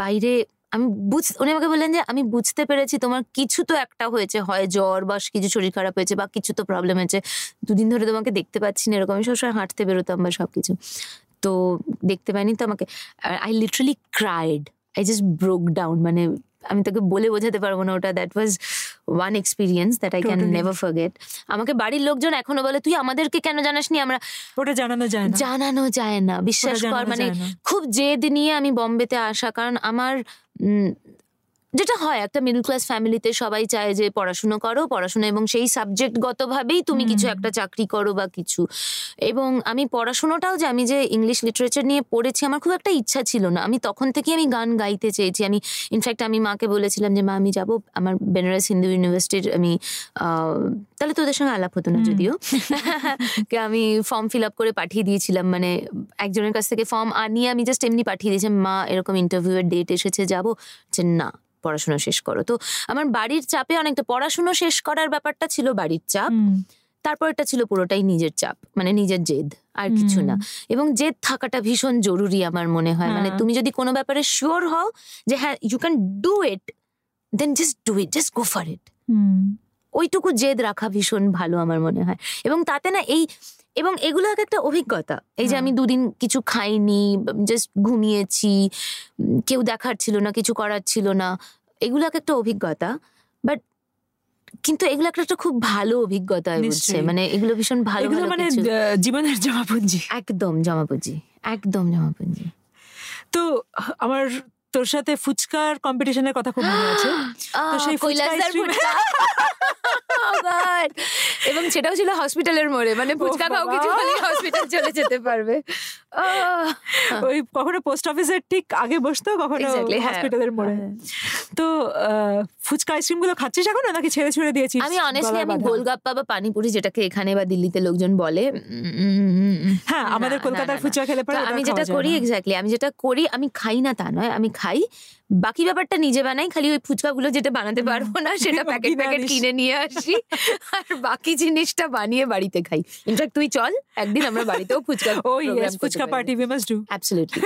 বাইরে আমি বুঝ, উনি আমাকে বললেন যে, আমি বুঝতে পেরেছি তোমার কিছু তো একটা হয়েছে, হয় জ্বর বা কিছু শরীর খারাপ হয়েছে বা কিছু তো প্রবলেম হয়েছে। দুদিন ধরে তোমাকে দেখতে পাচ্ছি না, এরকম আমি সবসময় হাঁটতে বেরোতাম বা সব কিছু তো দেখতে পাইনি তো আমাকে। I literally cried I just broke down মানে আমি তোকে বলে বোঝাতে পারব না ওটা। That was one experience that I can. Never forget আমাকে বাড়ির লোকজন এখনও বলে তুই আমাদেরকে কেন জানাসনি? আমরা ওটা জানানো যায় না। জানানো যায় না বিশ্বাস কর। মানে খুব জেদ নিয়ে আমি বম্বেতে আসা কারণ আমার উম, যেটা হয় একটা মিডল ক্লাস ফ্যামিলিতে সবাই চায় যে পড়াশুনো করো পড়াশোনা এবং সেই সাবজেক্টগতভাবেই তুমি কিছু একটা চাকরি করো বা কিছু। এবং আমি পড়াশোনাটাও যে আমি যে ইংলিশ লিটারেচার নিয়ে পড়েছি আমার খুব একটা ইচ্ছা ছিল না। আমি তখন থেকে আমি গান গাইতে চেয়েছি। আমি ইনফ্যাক্ট আমি মাকে বলেছিলাম যে মা আমি যাব আমার বেনারস হিন্দু ইউনিভার্সিটির আমি তাহলে তোদের সঙ্গে আলাপ হতো না যদিও। কে আমি ফর্ম ফিল আপ করে পাঠিয়ে দিয়েছিলাম। মানে একজনের কাছ থেকে ফর্ম আনিয়ে আমি জাস্ট এমনি পাঠিয়ে দিয়েছিলাম মা এরকম ইন্টারভিউ এর ডেট এসেছে যাব? যে না। পড়াশোনা শেষ করো। তো আমার বাড়ির চাপে অনেকটা পড়াশোনা শেষ করার ব্যাপারটা ছিল বাড়ির চাপ। হুম, তারপরটা ছিল পুরোটাই নিজের চাপ মানে নিজের জেদ আর কিছু না। এবং জেদ থাকাটা ভীষণ জরুরি আমার মনে হয়। মানে হ্যাঁ। তুমি যদি কোনো ব্যাপারে শিওর হও যে হ্যাঁ you can do it then just do it just go for it ওইটুকু জেদ রাখা ভীষণ ভালো আমার মনে হয়। এবং তাতে না এই এবং এগুলো এক একটা অভিজ্ঞতা। এই যে। আমি দুদিন কিছু খাইনি জাস্ট ঘুমিয়েছি কেউ দেখার ছিল না কিছু করার ছিল না এগুলো এক একটা অভিজ্ঞতা। বাট কিন্তু এগুলো একটা একটা খুব ভালো অভিজ্ঞতা নিশ্চয়ই। মানে এগুলো ভীষণ ভালো এগুলো মানে জীবনের জমাপুঞ্জি। একদম জমাপুঞ্জি। একদম জমাপুঞ্জি। তো আমার তোর সাথে ফুচকার কম্পিটিশনের কথা খুব মনে আছে। তো সেই ফুচকা। সেটাও ছিল হসপিটালের মোড়ে। মানে ফুচকা খাও কিছু হলে হসপিটাল চলে যেতে পারবে। ওই কখনো পোস্ট অফিসের ঠিক আগে বসতো কখনো Exactly, হ্যাঁ। হসপিটালের মোড়ে। হ্যাঁ। তো ফুচকা আইসক্রিমগুলো খাচ্ছিস এখন নাকি ছেড়ে ছেড়ে দিয়েছিস আমি অনেস্টলি আমি গোলগাপ্পা বা পানিপুরি যেটাকে এখানে বা দিল্লিতে লোকজন বলে হ্যাঁ আমাদের কলকাতার। ফুচকা খেলে পরে আমি যেটা করি এক্স্যাক্টলি আমি যেটা করি আমি খাই না তা নয় আমি খাই। বাকি ব্যাপারটা নিজে বানাই খালি ওই ফুচকাগুলো যেটা বানাতে পারব না সেটা প্যাকেট প্যাকেট কিনে নিয়ে আসি। আর বাকি জিনিসটা বানিয়ে বাড়িতে খাই। ইনফ্যাক্ট তুই চল একদিন আমরা বাড়িতেও ফুচকা ও yes fuchka party we must do absolutely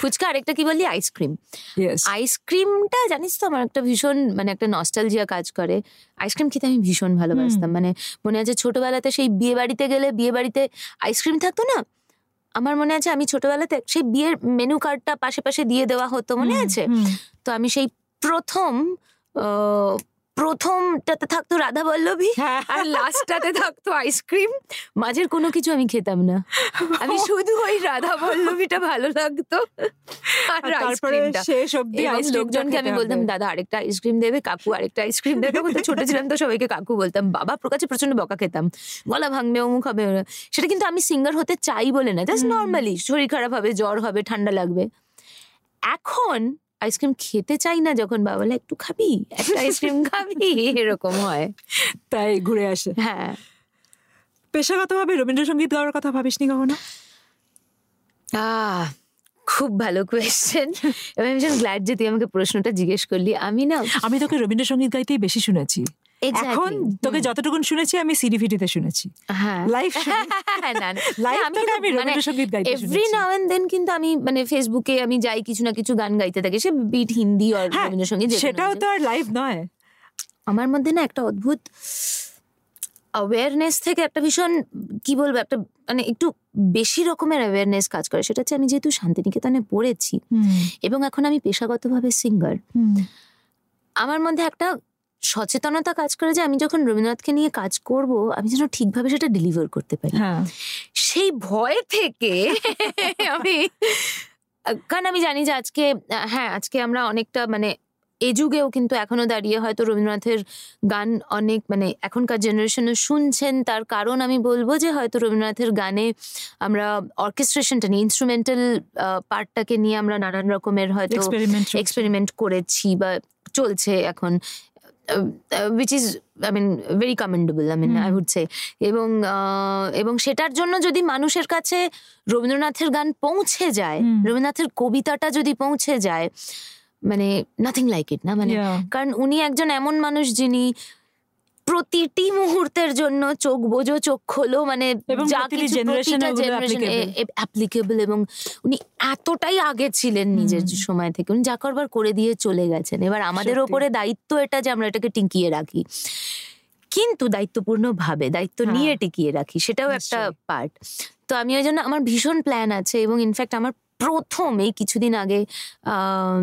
fuchka আরেকটা কি বললি? আইসক্রিম আইসক্রিমটা জানিস তো আমার একটা ভীষণ মানে একটা নস্টালজিয়া কাজ করে। আইসক্রিম খেতে আমি ভীষণ ভালোবাসতাম। মানে মনে আছে ছোটবেলাতে সেই বিয়ে বাড়িতে গেলে বিয়ে বাড়িতে আইসক্রিম থাকতো না? আমার মনে আছে আমি ছোটবেলাতে সেই বিয়ের মেনু কার্ডটা পাশে পাশে দিয়ে দেওয়া হতো মনে আছে? তো আমি সেই প্রথম আহ, প্রথমটাতে থাকতো রাধা বল্লভী হ্যাঁ। আর লাস্টটাতে থাকতো আইসক্রিম মাঝের কোনো কিছু আমি খেতাম না। আমি শুধু ওই রাধা বল্লভীটা ভালো লাগতো। আর শেষ অবধি লোকজনকে আমি বলতাম দাদা আরেকটা আইসক্রিম দেবে কাকু আরেকটা আইসক্রিম দেবে। তখন তো ছোট ছিলাম তো সবাইকে কাকু বলতাম বাবা প্রকাশে প্রচণ্ড বকা খেতাম। গলা ভাঙবে অমুক হবে সেটা কিন্তু আমি সিঙ্গার হতে চাই বলে না জাস্ট নর্মালি শরীর খারাপ হবে জ্বর হবে ঠান্ডা লাগবে। এখন আইসক্রিম খেতে চাই না যখন বাবা বলে একটু খাবি? একটা আইসক্রিম খাবি? এরকম হয়। তাই ঘুরে আসে। হ্যাঁ। পেশাগতভাবে রবীন্দ্রসঙ্গীত গাওয়ার কথা ভাবিসনি কখনো? আহ খুব ভালো কোয়েশ্চেন এবং আমি ভীষণ গ্ল্যাড যে তুই আমাকে প্রশ্নটা জিজ্ঞেস করলি আমি না আমি তোকে রবীন্দ্রসঙ্গীত গাইতেই বেশি শুনেছি. এখন তোকে যতটুকুন শুনেছি আমি সিডি ফিডিতে শুনেছি। হ্যাঁ। লাইভ আমি তোকে কিন্তু আমি মানে রবীন্দ্রসঙ্গীত গাইতে এভরি নাও এন্ড দেন কিন্তু আমি মানে ফেসবুকে আমি যাই কিছু না কিছু গান গাইতে থাকি। সে বিট হিন্দি আর হ্যাঁ রবীন্দ্রসঙ্গীত সেটাও তো আর লাইভ নয়। আমার মধ্যে না একটা অদ্ভুত অ্যাওয়ারনেস থেকে একটা ভীষণ কি বলব একটা মানে একটু বেশি রকমের অ্যাওয়ারনেস কাজ করে। সেটা হচ্ছে আমি যেহেতু শান্তিনিকেতনে পড়েছি এবং এখন আমি পেশাগতভাবে সিঙ্গার আমার মধ্যে একটা সচেতনতা কাজ করে যে আমি যখন রবীন্দ্রনাথকে নিয়ে কাজ করব আমি যেন ঠিকভাবে সেটা ডেলিভার করতে পারি। হ্যাঁ। সেই ভয় থেকে আমি কারণ আমি জানি যে আজকে হ্যাঁ আজকে আমরা অনেকটা মানে এ যুগেও কিন্তু এখনও দাঁড়িয়ে হয়তো রবীন্দ্রনাথের গান অনেক মানে এখনকার জেনারেশনে শুনছেন। তার কারণ আমি বলব যে হয়তো রবীন্দ্রনাথের গানে আমরা অর্কেস্ট্রেশনটা নিয়ে ইনস্ট্রুমেন্টাল পার্টটাকে নিয়ে আমরা নানান রকমের হয়তো এক্সপেরিমেন্ট এক্সপেরিমেন্ট করেছি বা চলছে এখন। Which is I mean very commendable I mean I would say এবং এবং সেটার জন্য যদি মানুষের কাছে রবীন্দ্রনাথের গান পৌঁছে যায় রবীন্দ্রনাথের কবিতাটা যদি পৌঁছে যায় মানে নাথিং লাইক ইট না? মানে কারণ উনি একজন এমন মানুষ যিনি প্রতিটি মুহূর্তের জন্য চোখ বোঝো চোখ খোলো মানে যা কিছু generation এ অ্যাপ্লিকেবল এবং উনি এতটাই আগে ছিলেন নিজের সময় থেকে। উনি যা করবার করে দিয়ে চলে গেছেন। এবার আমাদের ওপরে দায়িত্ব এটা যে আমরা এটাকে টিকিয়ে রাখি। কিন্তু দায়িত্বপূর্ণ ভাবে দায়িত্ব হ্যাঁ। নিয়ে টিকিয়ে রাখি সেটাও একটা পার্ট তো আমি ওই জন্য আমার ভীষণ প্ল্যান আছে এবং ইনফ্যাক্ট আমার প্রথম এই কিছুদিন আগে আহ,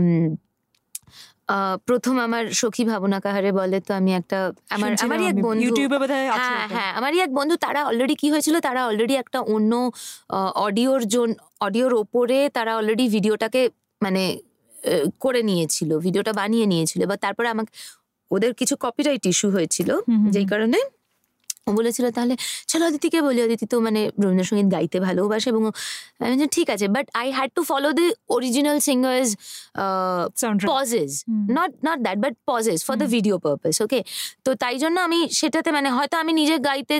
প্রথম আমার সখী ভাবনা কাহারে বলে তো আমি একটা আমার আমারই এক বন্ধু ইউটিউবে বোধহয় হ্যাঁ হ্যাঁ আমারই এক বন্ধু তারা অলরেডি কি হয়েছিল তারা অলরেডি একটা অন্য অডিওর জোন অডিওর ওপরে তারা অলরেডি ভিডিওটাকে মানে করে নিয়েছিল ভিডিওটা বানিয়ে নিয়েছিল বা তারপরে আমাকে ওদের কিছু কপিরাইট ইস্যু হয়েছিল যেই। কারণে বলেছিল তাহলে চলো অদিতিকে বলি। অদিতি তো মানে রবীন্দ্রসঙ্গীত গাইতে ভালোবাসে এবং আমি ঠিক আছে but I had to follow the original singers pauses not not that but pauses for the video purpose okay তো তাই জন্য আমি সেটাতে মানে হয়তো আমি নিজে গাইতে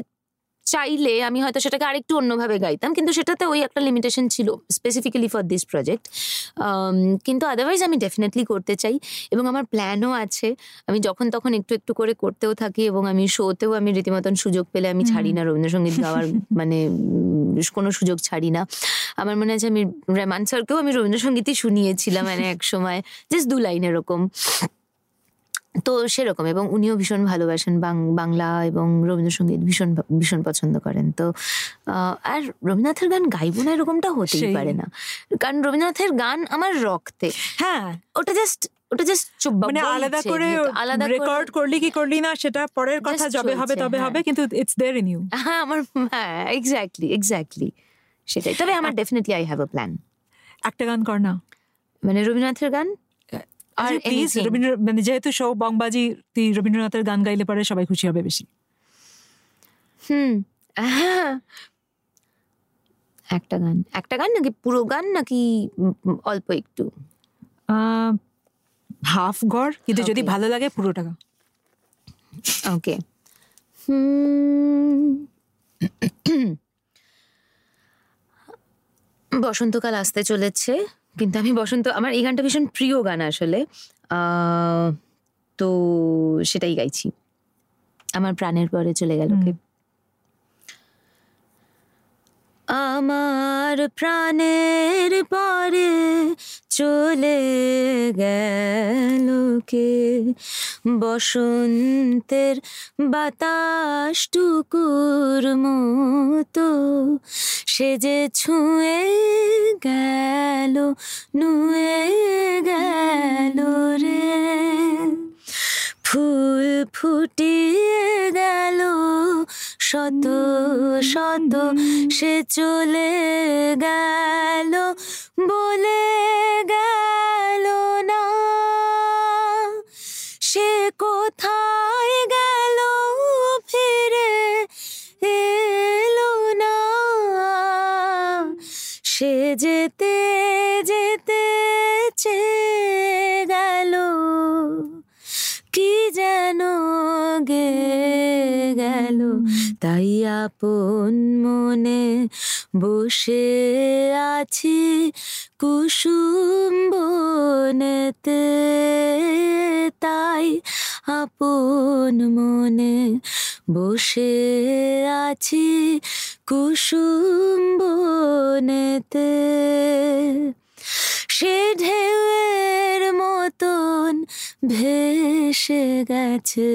চাইলে আমি হয়তো সেটাকে আরেকটু অন্যভাবে গাইতাম কিন্তু সেটাতে ওই একটা লিমিটেশন ছিল স্পেসিফিক্যালি ফর দিস প্রজেক্ট কিন্তু আদারওয়াইজ আমি ডেফিনেটলি করতে চাই এবং আমার প্ল্যানও আছে। আমি যখন তখন একটু একটু করে করতেও থাকি এবং আমি শোতেও আমি রীতিমতন সুযোগ পেলে আমি ছাড়ি না। রবীন্দ্রসঙ্গীত গাওয়ার মানে কোনো সুযোগ ছাড়ি না। আমার মনে আছে আমি রেমান স্যারকেও আমি রবীন্দ্রসঙ্গীতই শুনিয়েছিলাম মানে এক সময়। জাস্ট দু লাইন এরকম তো সেরকম এবং উনিও ভীষণ ভালোবাসেন বাং- বাংলা এবং রবীন্দ্রসঙ্গীত ভীষণ ভীষণ পছন্দ করেন। তো আর রবীন্দ্রনাথের গান গাইবো না এরকমটা হতেই পারে না। কারণ রবীন্দ্রনাথের গান আমার রক্তে। হ্যাঁ। ওটা জাস্ট ওটা জাস্ট মানে আলাদা করে আলাদা রেকর্ড করলি কি করলি না সেটা পরের কথা যবে হবে তবে হ্যাঁ। হবে কিন্তু ইটস দেয়ার ইন ইউ হ্যাঁ আমার হ্যাঁ এক্স্যাক্টলি এক্স্যাক্টলি সেটাই। তবে আমার definitely I have a plan একটা গান কর না। মানে রবীন্দ্রনাথের গান আর প্লিজ. রবীন্দ্র মানে যেহেতু শো বংবাজি তুই রবীন্দ্রনাথের গান গাইলে পরে সবাই খুশি হবে বেশি। হুম। একটা গান। একটা গান নাকি পুরো গান নাকি অল্প একটু? হাফ ঘর কিন্তু যদি ভালো লাগে পুরো টাকা ওকে বসন্তকাল আসতে চলেছে। কিন্তু আমি বসন্ত আমার এই গানটা ভীষণ প্রিয় গান আসলে। আহ, তো সেটাই গাইছি। আমার প্রাণের পরে চলে গেল আমার প্রাণের পরে চলে গেল কে বসন্তের বাতাস টুকুর মতো সে যে ছুঁয়ে গেল, নুয়ে গেল রে। ফুল ফুটিয়ে গেল, শত শত সে চলে গেল, বলে গেল কোথায় গেল ফিরে এলো না। সে যেতে যেতে চেয়ে কি যেন গে গেল, তাই আপন মনে বসে আছি কুসুম বনেতে। তাই আপন মনে বসে আছি কুসুম বনেতে। সে ঢেউয়ের মতন ভেসে গেছে।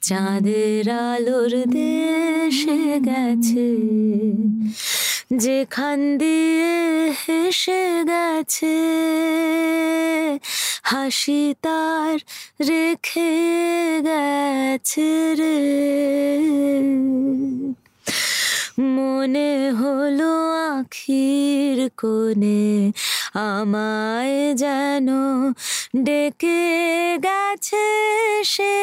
চাঁদের আলোর দেশে গেছে। যেখান দিয়ে হেসে গেছে। হাসি তার রেখে গেছে রে। মনে হলো আখির কোণে আমায় যেন ডেকে গেছে সে।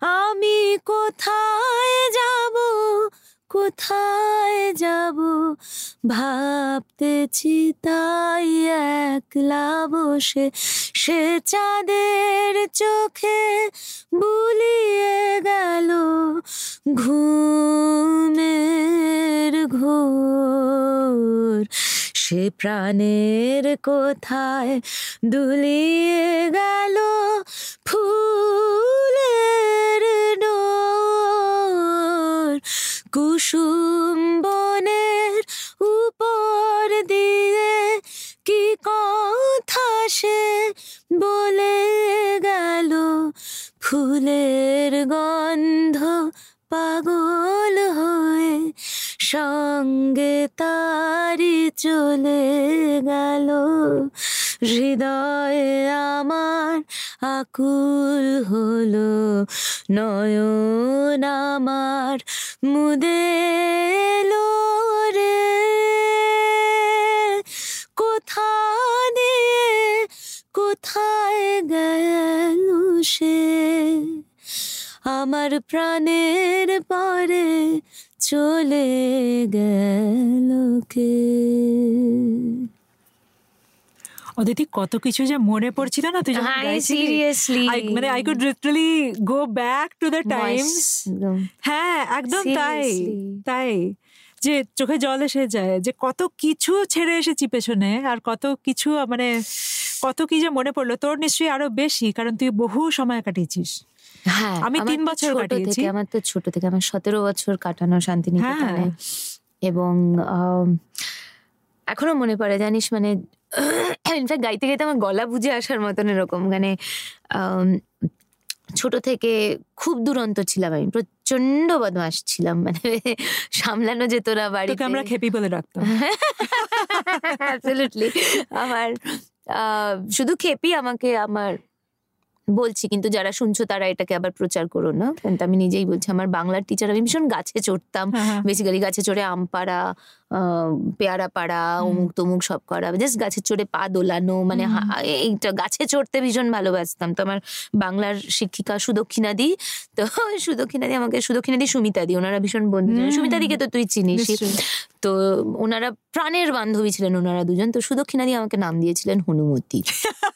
আমি কোথায় যাব কোথায় যাব? ভাবতেছি তাই একলা বসে সে চাঁদের চোখে বুলিয়ে গেল ঘুমের ঘোর। সে প্রাণের কোথায় দুলিয়ে গেল ফুলের কুসুম বনের উপর দিয়ে কি কথা সে বলে গেল? ফুলের গন্ধ পাগল হয়ে সঙ্গে তারি চলে গেল। হৃদয়ে আমার আকুল হলো নয়ন আমার মুদেলো রে। কোথা দিয়ে কোথায় গেল সে? আমার প্রাণের পরে চলে গেল কে? অদিতি কত কিছু যে মনে পড়ছিল না তুই যখন. I- মানে I could literally go back to the times একদম। হ্যাঁ একদম তাই তাই যে চোখে জল এসে যায় যে কত কিছু ছেড়ে এসেছি পেছনে আর কত কিছু মানে কত কি যে মনে পড়ল তোর নিশ্চয়ই আরও বেশি কারণ তুই বহু সময় কাটিয়েছিস হ্যাঁ আমি তিন বছর কাটিয়েছি। আমার তো ছোট থেকে আমার সতেরো বছর কাটানো শান্তিনিকেতনে হ্যাঁ। এবং এখনও মনে পড়ে জানিস মানে ইনফ্যাক্ট গাইতে গাইতে আমার গলা বুঝে আসার মতন এরকম। মানে ছোট থেকে খুব দুরন্ত ছিলাম আমি প্রচণ্ড বদমাস ছিলাম মানে সামলানো যেত না বাড়িতে। আমরা খেপি বলে রাখতাম অ্যাবসলিউটলি আমার শুধু খেপি আমাকে আমার বলছি কিন্তু যারা শুনছো তারা এটাকে আবার প্রচার করো না। কিন্তু আমি নিজেই বলছি আমার বাংলার টিচার আমি ভীষণ গাছে চড়তাম। বেসিক্যালি গাছে চড়ে আম পাড়া পেয়ারা পাড়া অমুক তমুক সব করা। জাস্ট গাছে চড়ে পা দোলানো মানে এইটা গাছে চড়তে ভীষণ ভালোবাসতাম। তো আমার বাংলার শিক্ষিকা সুদক্ষিণা দি তো সুদক্ষিণা দি আমাকে সুদক্ষিণা দি সুমিতা দি ওনারা ভীষণ বন্ধু সুমিতা দিকে তো তুই চিনিস তো ওনারা প্রাণের বান্ধবী ছিলেন ওনারা দুজন। তো সুদক্ষিণা দি আমাকে নাম দিয়েছিলেন হনুমতি।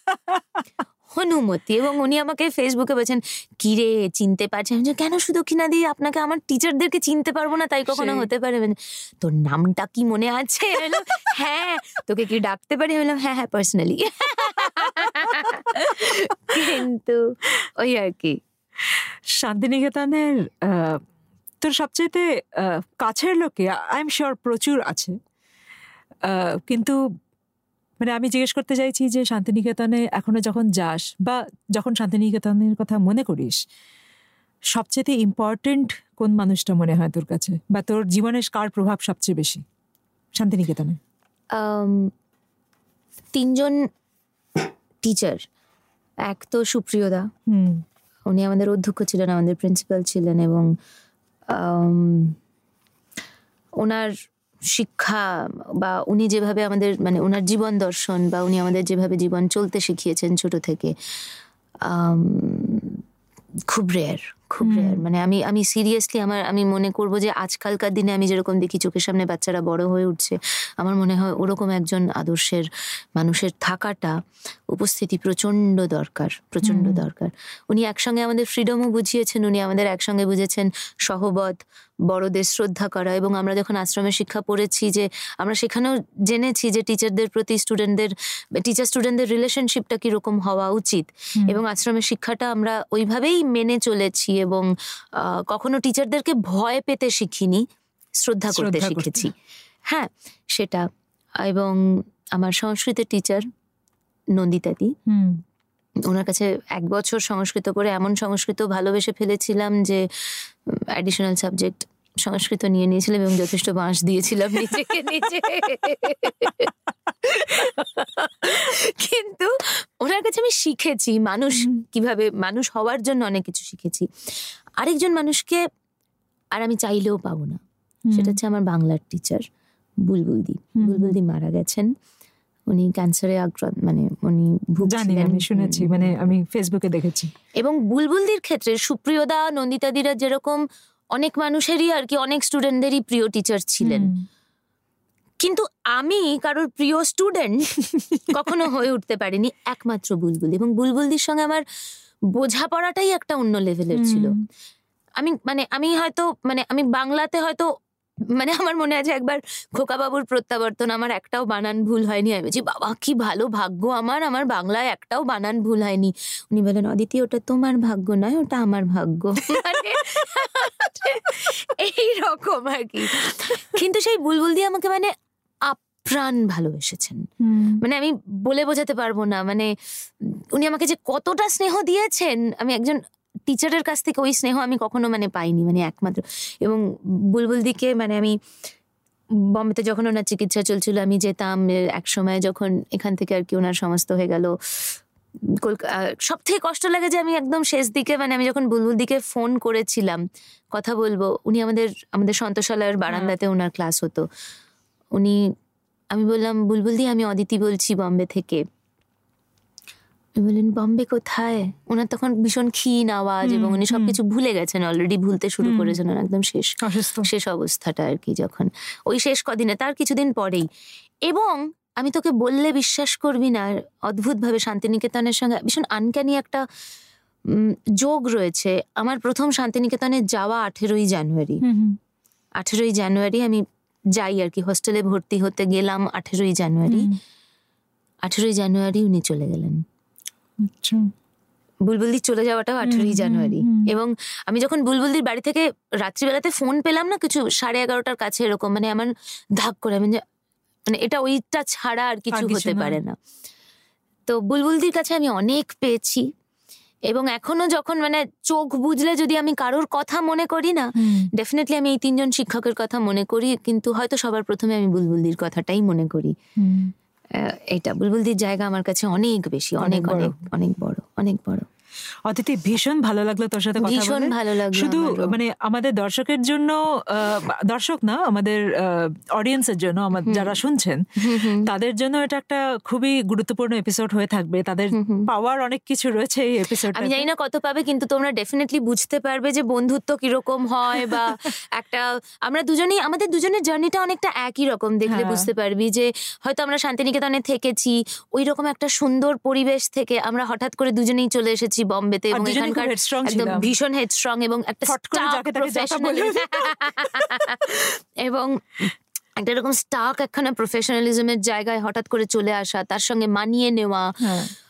হনুমতি এবং উনি আমাকে ফেসবুকে বলছেন কিরে চিনতে পারছেন কেন সুদক্ষিণা দি? আপনাকে আমার টিচারদেরকে চিনতে পারব না তাই কখনো হতে পারে? তোর নামটা কি মনে আছে? হ্যাঁ তোকে কি ডাকতে পারি? বললাম হ্যাঁ হ্যাঁ পার্সোনালি কিন্তু ওই আর কি। শান্তিনিকেতনের তোর সবচেয়ে কাছের লোকে আই এম শিওর প্রচুর আছে। কিন্তু মানে আমি জিজ্ঞেস করতে চাইছি যে শান্তিনিকেতনে এখনও যখন যাস বা যখন শান্তিনিকেতনের কথা মনে করিস সবচেয়ে ইম্পর্টেন্ট কোন মানুষটা মনে হয় তোর কাছে? বা তোর জীবনের কার প্রভাব সবচেয়ে বেশি? শান্তিনিকেতনে। তিনজন টিচার এক তো সুপ্রিয়দা। উনি আমাদের অধ্যক্ষ ছিলেন আমাদের প্রিন্সিপাল ছিলেন এবং ওনার শিক্ষা বা উনি যেভাবে আমাদের মানে ওনার জীবন দর্শন বা উনি আমাদের যেভাবে জীবন চলতে শিখিয়েছেন ছোট থেকে খুব রেয়ার খুব রেয়ার মানে আমি আমি সিরিয়াসলি আমার আমি মনে করব যে আজকালকার দিনে আমি যেরকম দেখি চোখের সামনে বাচ্চারা বড় হয়ে উঠছে আমার মনে হয় ওরকম একজন আদর্শের মানুষের থাকাটা উপস্থিতি প্রচণ্ড দরকার প্রচণ্ড দরকার। উনি একসঙ্গে আমাদের ফ্রিডমও বুঝিয়েছেন উনি আমাদের একসঙ্গে বুঝেছেন সহবত বড়দের শ্রদ্ধা করা এবং আমরা যখন আশ্রমে শিক্ষা পড়েছি যে আমরা সেখানেও জেনেছি যে টিচারদের প্রতি স্টুডেন্টদের টিচার স্টুডেন্টদের রিলেশনশিপটা কীরকম হওয়া উচিত এবং আশ্রমের শিক্ষাটা আমরা ওইভাবেই মেনে চলেছি এবং কখনো টিচারদেরকে ভয় পেতে শিখিনি শ্রদ্ধা করতে শিখেছি। হ্যাঁ সেটা। এবং আমার সংস্কৃতের টিচার নন্দিতাদি ওনার কাছে এক বছর সংস্কৃত করে এমন সংস্কৃত ভালোবেসে ফেলেছিলাম যে অ্যাডিশনাল সাবজেক্ট সংস্কৃত নিয়ে নিয়েছিলাম এবং যথেষ্ট বাঁশ দিয়েছিলাম নিজেকে নিজে। কিন্তু ওনার কাছে আমি শিখেছি মানুষ কীভাবে মানুষ হওয়ার জন্য অনেক কিছু শিখেছি। আরেকজন মানুষকে আর আমি চাইলেও পাবো না। সেটা হচ্ছে আমার বাংলার টিচার বুলবুলদি বুলবুলদি মারা গেছেন। উনি ক্যান্সারে আক্রান্ত মানে উনি জানি আমি শুনেছি মানে আমি ফেসবুকে দেখেছি। এবং বুলবুলদির ক্ষেত্রে সুপ্রিয়দা নন্দিতাদিরা যেরকম অনেক মানুষেরই আর কি অনেক স্টুডেন্টদেরই প্রিয় টিচার ছিলেন। কিন্তু আমি কারোর প্রিয় স্টুডেন্ট কখনো হয়ে উঠতে পারিনি একমাত্র বুলবুল। এবং বুলবুলদির সঙ্গে আমার বোঝাপড়াটাই একটা অন্য লেভেলের ছিল। আমি মানে আমি হয়তো মানে আমি বাংলাতে হয়তো মানে আমার মনে আছে একবার খোকাবাবুর প্রত্যাবর্তন আমার একটাও বানান ভুল হয়নি। আমি বলছি বাবা কি ভালো ভাগ্য আমার আমার বাংলায় একটাও বানান ভুল হয়নি। উনি বলেন অদিতি ওটা তোমার ভাগ্য নয় ওটা আমার ভাগ্য। মানে এই রকম আর কি। কিন্তু সেই বুলবুল দিয়ে আমাকে মানে আপ্রাণ ভালোবেসেছেন। মানে আমি বলে বোঝাতে পারব না। মানে উনি আমাকে যে কতটা স্নেহ দিয়েছেন আমি একজন টিচারের কাছ থেকে ওই স্নেহ আমি কখনো মানে পাইনি মানে একমাত্র। এবং বুলবুল দিকে মানে আমি বম্বেতে যখন ওনার চিকিৎসা চলছিল আমি যেতাম এক সময় যখন এখান থেকে আর কি ওনার সমস্ত হয়ে গেল কলকাতা সব থেকে কষ্ট লাগে যে আমি একদম শেষ দিকে মানে আমি যখন বুলবুল দিকে ফোন করেছিলাম কথা বলব উনি আমাদের আমাদের সন্তোষালয়ের বারান্দাতে ওনার ক্লাস হতো। উনি আমি বললাম বুলবুল দি আমি অদিতি বলছি বম্বে থেকে। বললেন বম্বে কোথায়? ওনার তখন ভীষণ ক্ষীণ আওয়াজ এবং উনি সবকিছু ভুলে গেছেন অলরেডি ভুলতে শুরু করেছেন একদম শেষ শেষ অবস্থাটা আর কি যখন। ওই শেষ কদিনে তার কিছুদিন পরেই। এবং আমি তোকে বললে বিশ্বাস করবি না অদ্ভুতভাবে শান্তিনিকেতনের সঙ্গে ভীষণ আনক্যানি একটা যোগ রয়েছে। আমার প্রথম শান্তিনিকেতনে যাওয়া আঠেরোই জানুয়ারি। আঠেরোই জানুয়ারি আমি যাই আর কি হোস্টেলে ভর্তি হতে গেলাম আঠেরোই জানুয়ারি। আঠেরোই জানুয়ারি উনি চলে গেলেন। আচ্ছা। বুলবুলদির চলে যাওয়াটাও আঠেরোই জানুয়ারি। এবং আমি যখন বুলবুলদির বাড়ি থেকে রাত্রিবেলাতে ফোন পেলাম না কিছু সাড়ে এগারোটার কাছে এরকম মানে আমার ধাক করে আমি মানে এটা ওইটা ছাড়া আর কিছু হতে পারে না। তো বুলবুলদির কাছে আমি অনেক পেয়েছি। এবং এখনও যখন মানে চোখ বুঝলে যদি আমি কারোর কথা মনে করি না ডেফিনেটলি আমি এই তিনজন শিক্ষকের কথা মনে করি কিন্তু হয়তো সবার প্রথমে আমি বুলবুলদির কথাটাই মনে করি। এটা বুলবুলদির জায়গা আমার কাছে অনেক বেশি অনেক অনেক অনেক বড় অনেক বড়। অদিতি ভীষণ ভালো লাগল তোর সাথে কথা ভীষণ ভালো লাগল শুধু মানে আমাদের দর্শকের জন্য দর্শক না আমাদের অডিয়েন্সের জন্য যারা শুনছেন। তাদের জন্য এটা একটা খুবই গুরুত্বপূর্ণ এপিসোড হয়ে থাকবে তাদের। পাওয়ার অনেক কিছু রয়েছে এই এপিসোড আমি জানি না কত পাবে কিন্তু তোমরা ডেফিনেটলি বুঝতে পারবে যে বন্ধুত্ব কীরকম হয় বা একটা আমরা দুজনেই আমাদের দুজনের জার্নিটা অনেকটা একই রকম দেখলে হ্যাঁ। বুঝতে পারবি যে হয়তো আমরা শান্তিনিকেতনে থেকেছি ওই রকম একটা সুন্দর পরিবেশ থেকে আমরা হঠাৎ করে দুজনেই চলে এসেছি বম্বেতে এবং এখানকার একদম ভীষণ হেডস্ট্রং এবং একটা এবং একটা এরকম স্টাক একখানা প্রফেশনালিজমের জায়গায় হঠাৎ করে চলে আসা তার সঙ্গে মানিয়ে নেওয়া হ্যাঁ।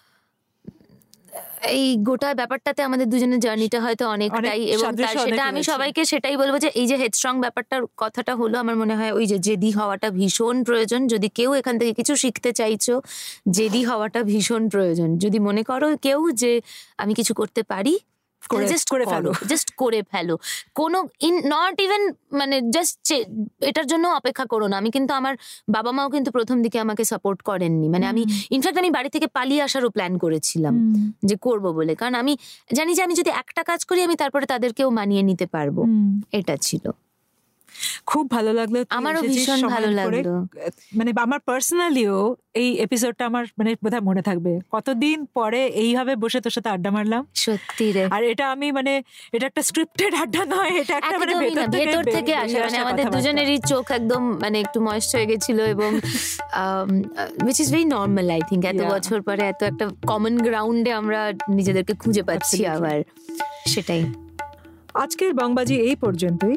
এই গোটা ব্যাপারটাতে আমাদের দুজনের জার্নিটা হয়তো অনেকটাই এবং সেটা আমি সবাইকে সেটাই বলব যে এই যে হেডস্ট্রং ব্যাপারটার কথাটা হলো আমার মনে হয় ওই যে জেদি হওয়াটা ভীষণ প্রয়োজন। যদি কেউ এখান থেকে কিছু শিখতে চাইছো জেদি হওয়াটা ভীষণ প্রয়োজন। যদি মনে করো কেউ যে আমি কিছু করতে পারি জাস্ট করে ফেলো। জাস্ট করে ফেলো। কোনো ইন নট ইভেন মানে জাস্ট এটার জন্য অপেক্ষা করো না। আমি কিন্তু আমার বাবা মাও কিন্তু প্রথম দিকে আমাকে সাপোর্ট করেননি। মানে আমি ইনফ্যাক্ট আমি বাড়ি থেকে পালিয়ে আসারও প্ল্যান করেছিলাম যে করব বলে। কারণ আমি জানি যে আমি যদি একটা কাজ করি আমি তারপরে তাদেরকেও মানিয়ে নিতে পারব। এটা ছিল। খুব ভালো লাগল আমারও ভীষণ ভালো লাগল। মানে আমার পার্সোনালিও এই এপিসোডটা আমার মানে বোধহয় মনে থাকবে। কতদিন পরে এইভাবে বসে তোর সাথে আড্ডা মারলাম? সত্যি রে। আর এটা আমি মানে এটা একটা স্ক্রিপ্টেড আড্ডা নয় এটা একটা মানে ভেতর থেকে আসে। মানে আমাদের দুজনেরই চোখ একদম মানে একটু ময়েস্ট হয়ে গেছিল এবং which is very normal I think এত বছর পরে এত একটা কমন গ্রাউন্ডে আমরা নিজেদেরকে খুঁজে পাচ্ছি আবার। সেটাই। আজকের বংবাজি এই পর্যন্তই।